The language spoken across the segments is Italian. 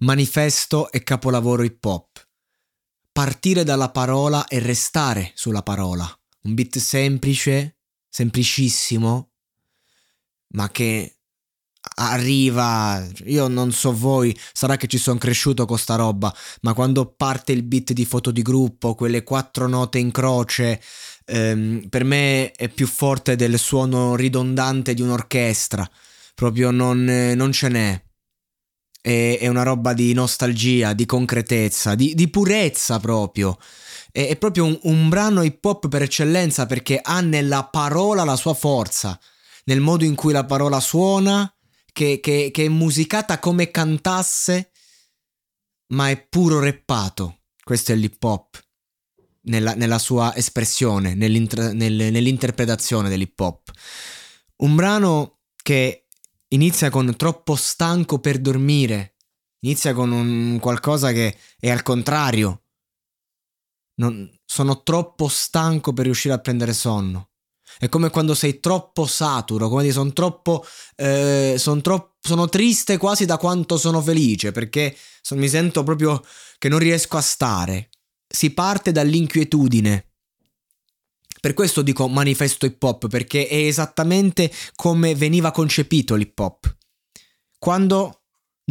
Manifesto e capolavoro hip hop. Partire dalla parola e restare sulla parola. Un beat semplice, semplicissimo, ma che arriva. Io non so voi, sarà che ci sono cresciuto con sta roba, ma quando parte il beat di foto di gruppo, quelle quattro note in croce, ehm, per me è più forte del suono ridondante di un'orchestra. Proprio non, non ce n'è è, è una roba di nostalgia, di concretezza, di, di purezza proprio. È, è proprio un, un brano hip hop per eccellenza perché ha nella parola la sua forza, nel modo in cui la parola suona, che, che, che è musicata come cantasse, ma è puro reppato. Questo è l'hip hop. Nella, nella, sua espressione, nell'inter- nel, nell'interpretazione dell'hip hop. Un brano che inizia con troppo stanco per dormire, inizia con un qualcosa che è al contrario. Non, sono troppo stanco per riuscire a prendere sonno. È come quando sei troppo saturo, come dire, sono troppo, eh, son troppo, sono triste quasi da quanto sono felice, perché son, mi sento proprio che non riesco a stare. Si parte dall'inquietudine, per questo dico manifesto hip hop, perché è esattamente come veniva concepito l'hip hop. Quando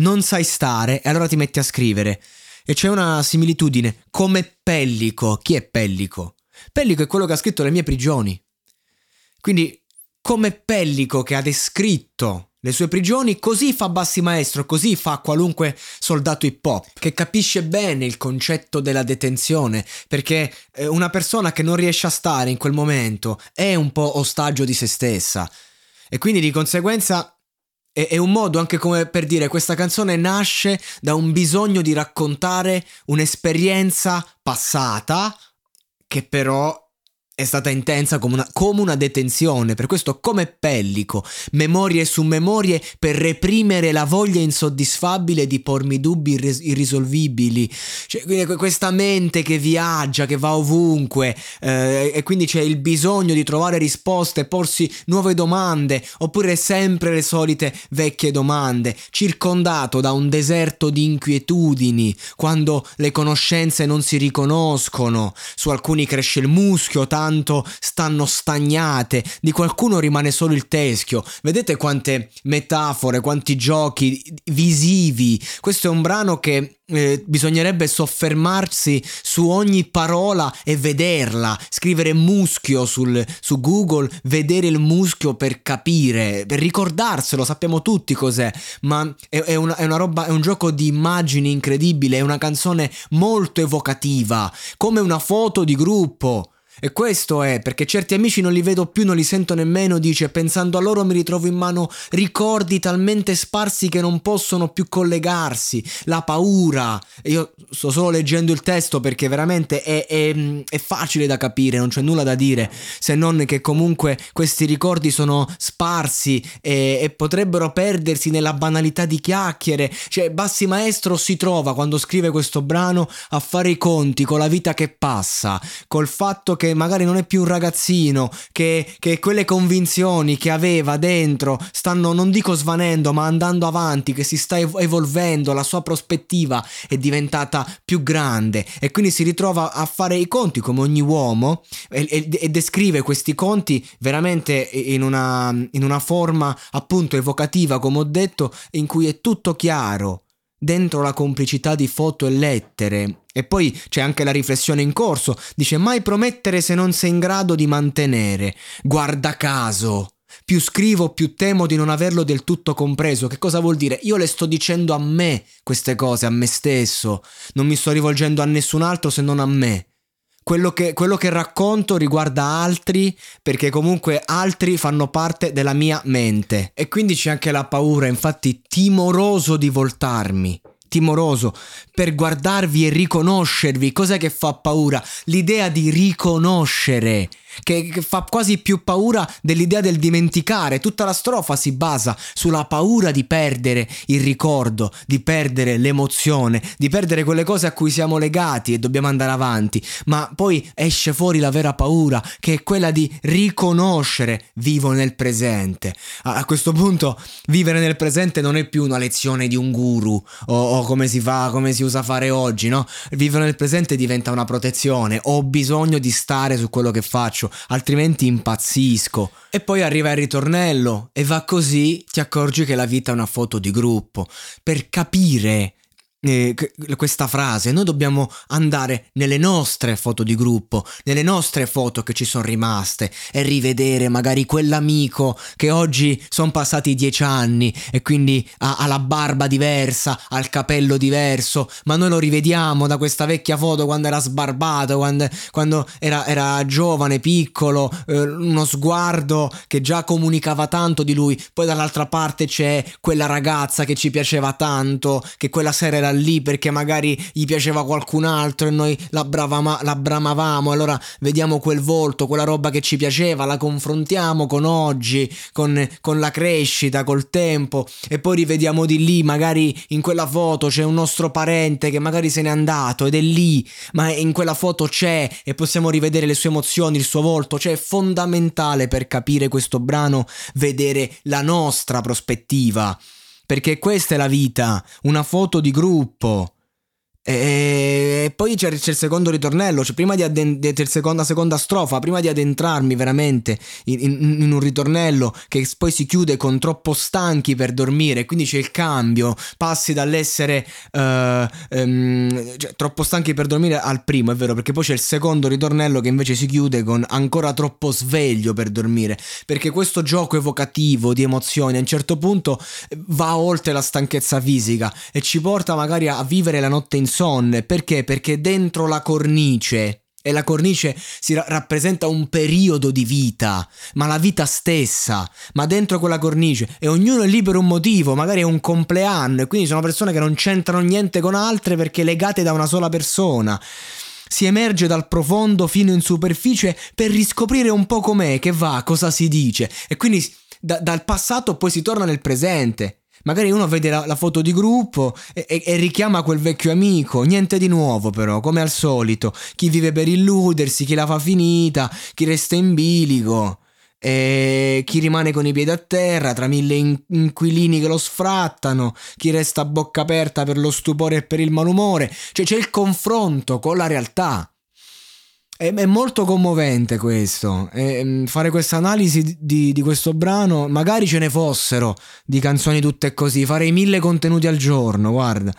non sai stare, e allora ti metti a scrivere. E c'è una similitudine, come Pellico. Chi è Pellico? Pellico è quello che ha scritto Le mie prigioni. Quindi, come Pellico che ha descritto le sue prigioni, così fa Bassi Maestro, così fa qualunque soldato hip hop, che capisce bene il concetto della detenzione, perché eh, una persona che non riesce a stare in quel momento è un po' ostaggio di se stessa. E quindi di conseguenza è, è un modo anche come per dire questa canzone nasce da un bisogno di raccontare un'esperienza passata che però è stata intensa come una, come una, detenzione, per questo come pellico, memorie su memorie per reprimere la voglia insoddisfabile di pormi dubbi irres- irrisolvibili. Cioè, questa mente che viaggia, che va ovunque, eh, e quindi c'è il bisogno di trovare risposte, porsi nuove domande, oppure sempre le solite vecchie domande, circondato da un deserto di inquietudini, quando le conoscenze non si riconoscono, su alcuni cresce il muschio, tanto stanno stagnate, di qualcuno rimane solo il teschio. Vedete quante metafore, quanti giochi visivi. Questo è un brano che eh, bisognerebbe soffermarsi su ogni parola e vederla, scrivere muschio sul, su Google, vedere il muschio per capire, per ricordarselo, sappiamo tutti cos'è, ma è, è, una, è una roba, è un gioco di immagini incredibile, è una canzone molto evocativa, come una foto di gruppo E questo è perché certi amici non li vedo più, non li sento nemmeno, dice, pensando a loro mi ritrovo in mano ricordi talmente sparsi che non possono più collegarsi, la paura. Io sto solo leggendo il testo perché veramente è, è, è facile da capire, non c'è nulla da dire, se non che comunque questi ricordi sono sparsi e, e potrebbero perdersi nella banalità di chiacchiere. Cioè, Bassi Maestro si trova quando scrive questo brano a fare i conti con la vita che passa, col fatto che che magari non è più un ragazzino, che, che quelle convinzioni che aveva dentro stanno, non dico svanendo, ma andando avanti, che si sta evolvendo, la sua prospettiva è diventata più grande. E quindi si ritrova a fare i conti come ogni uomo e, e, e descrive questi conti veramente in una, in una forma appunto evocativa, come ho detto, in cui è tutto chiaro dentro la complicità di foto e lettere. E poi c'è anche la riflessione in corso, dice mai promettere se non sei in grado di mantenere. Guarda caso. Più scrivo, più temo di non averlo del tutto compreso. Che cosa vuol dire? Io le sto dicendo a me queste cose, a me stesso. Non mi sto rivolgendo a nessun altro se non a me quello che, quello che racconto riguarda altri perché comunque altri fanno parte della mia mente e quindi c'è anche la paura, infatti timoroso di voltarmi timoroso per guardarvi e riconoscervi. Cos'è che fa paura? L'idea di riconoscere che, fa quasi più paura dell'idea del dimenticare. Tutta la strofa si basa sulla paura di perdere il ricordo, di perdere l'emozione, di perdere quelle cose a cui siamo legati e dobbiamo andare avanti. Ma poi esce fuori la vera paura, che è quella di riconoscere vivo nel presente. A, a questo punto vivere nel presente non è più una lezione di un guru o, o come si fa, come si usa fare oggi, no? Vivere nel presente diventa una protezione. Ho bisogno di stare su quello che faccio faccio, altrimenti impazzisco. E poi arriva il ritornello e va così, ti accorgi che la vita è una foto di gruppo. Per capire eh, questa frase, noi dobbiamo andare nelle nostre foto di gruppo, nelle nostre foto che ci sono rimaste e rivedere magari quell'amico che oggi sono passati dieci anni e quindi ha, ha, la barba diversa, ha il capello diverso, ma noi lo rivediamo da questa vecchia foto quando era sbarbato, quando, quando era, era, giovane, piccolo, eh, uno sguardo che già comunicava tanto di lui, poi dall'altra parte c'è quella ragazza che ci piaceva tanto, che quella sera era lì perché magari gli piaceva qualcun altro e noi la, bravama, la bramavamo, allora vediamo quel volto, quella roba che ci piaceva, la confrontiamo con oggi, con, con la crescita, col tempo. E poi rivediamo di lì, magari in quella foto c'è un nostro parente che magari se n'è andato ed è lì, ma in quella foto c'è e possiamo rivedere le sue emozioni, il suo volto, cioè è fondamentale per capire questo brano vedere la nostra prospettiva perché questa è la vita, una foto di gruppo. E poi c'è, il secondo ritornello, cioè prima di addentrarmi, seconda, seconda strofa, prima di addentrarmi veramente in, in, in, un ritornello che poi si chiude con troppo stanchi per dormire, quindi c'è il cambio, passi dall'essere uh, um, cioè, troppo stanchi per dormire al primo, è vero, perché poi c'è il secondo ritornello che invece si chiude con ancora troppo sveglio per dormire, perché questo gioco evocativo di emozioni a un certo punto va oltre la stanchezza fisica e ci porta magari a vivere la notte in sonne. Perché? Perché dentro la cornice e la cornice si ra- rappresenta un periodo di vita, ma la vita stessa, ma dentro quella cornice e ognuno è lì per un motivo, magari è un compleanno e quindi sono persone che non c'entrano niente con altre perché legate da una sola persona. Si emerge dal profondo fino in superficie per riscoprire un po' com'è, che va, cosa si dice e quindi da- dal passato poi si torna nel presente. Magari uno vede la, la foto di gruppo e, e, e, richiama quel vecchio amico, niente di nuovo però, come al solito. Chi vive per illudersi, chi la fa finita, chi resta in bilico. E chi rimane con i piedi a terra tra mille inquilini che lo sfrattano, chi resta a bocca aperta per lo stupore e per il malumore, cioè c'è il confronto con la realtà. È, molto commovente questo. E, mm, fare questa analisi di, di, questo brano, magari ce ne fossero di canzoni tutte così. Farei mille contenuti al giorno, guarda.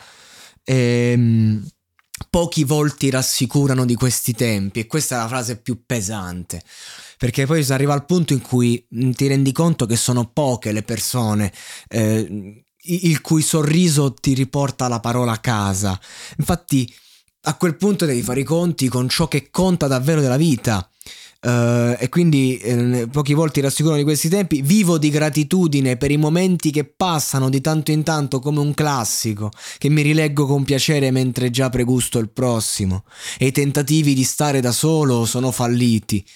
E, ehm, pochi volti rassicurano di questi tempi, e questa è la frase più pesante. Perché poi si arriva al punto in cui mm, ti rendi conto che sono poche le persone. Eh, il cui sorriso ti riporta la parola casa. Infatti, a quel punto devi fare i conti con ciò che conta davvero della vita. Uh, e quindi eh, pochi volti rassicurano di questi tempi. Vivo di gratitudine per i momenti che passano di tanto in tanto come un classico, che mi rileggo con piacere mentre già pregusto il prossimo. E i tentativi di stare da solo sono falliti,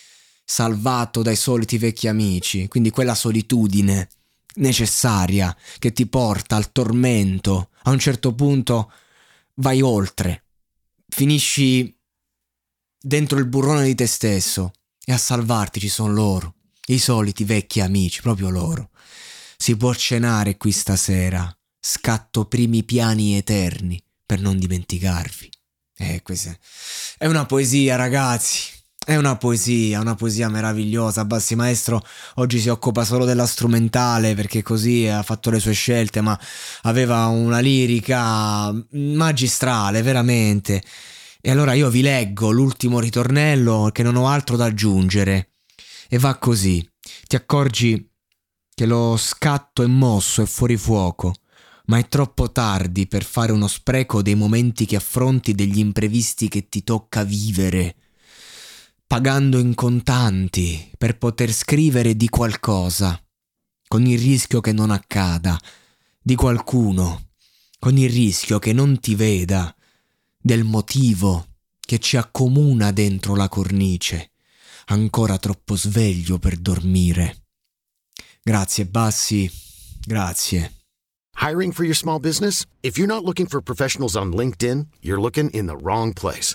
salvato dai soliti vecchi amici. Quindi quella solitudine necessaria che ti porta al tormento. A un certo punto vai oltre, finisci dentro il burrone di te stesso e a salvarti ci sono loro, i soliti vecchi amici, proprio loro. Si può cenare qui stasera, scatto primi piani eterni per non dimenticarvi. Eh, questa è una poesia, ragazzi. È una poesia, una poesia meravigliosa. Bassi Maestro oggi si occupa solo della strumentale perché così ha fatto le sue scelte, ma aveva una lirica magistrale, veramente. E allora io vi leggo l'ultimo ritornello che non ho altro da aggiungere. E va così. Ti accorgi che lo scatto è mosso e fuori fuoco, ma è troppo tardi per fare uno spreco dei momenti che affronti degli imprevisti che ti tocca vivere, pagando in contanti per poter scrivere di qualcosa, con il rischio che non accada, di qualcuno, con il rischio che non ti veda, del motivo che ci accomuna dentro la cornice, ancora troppo sveglio per dormire. Grazie Bassi, grazie. Hiring for your small business? If you're not looking for professionals on LinkedIn, you're looking in the wrong place.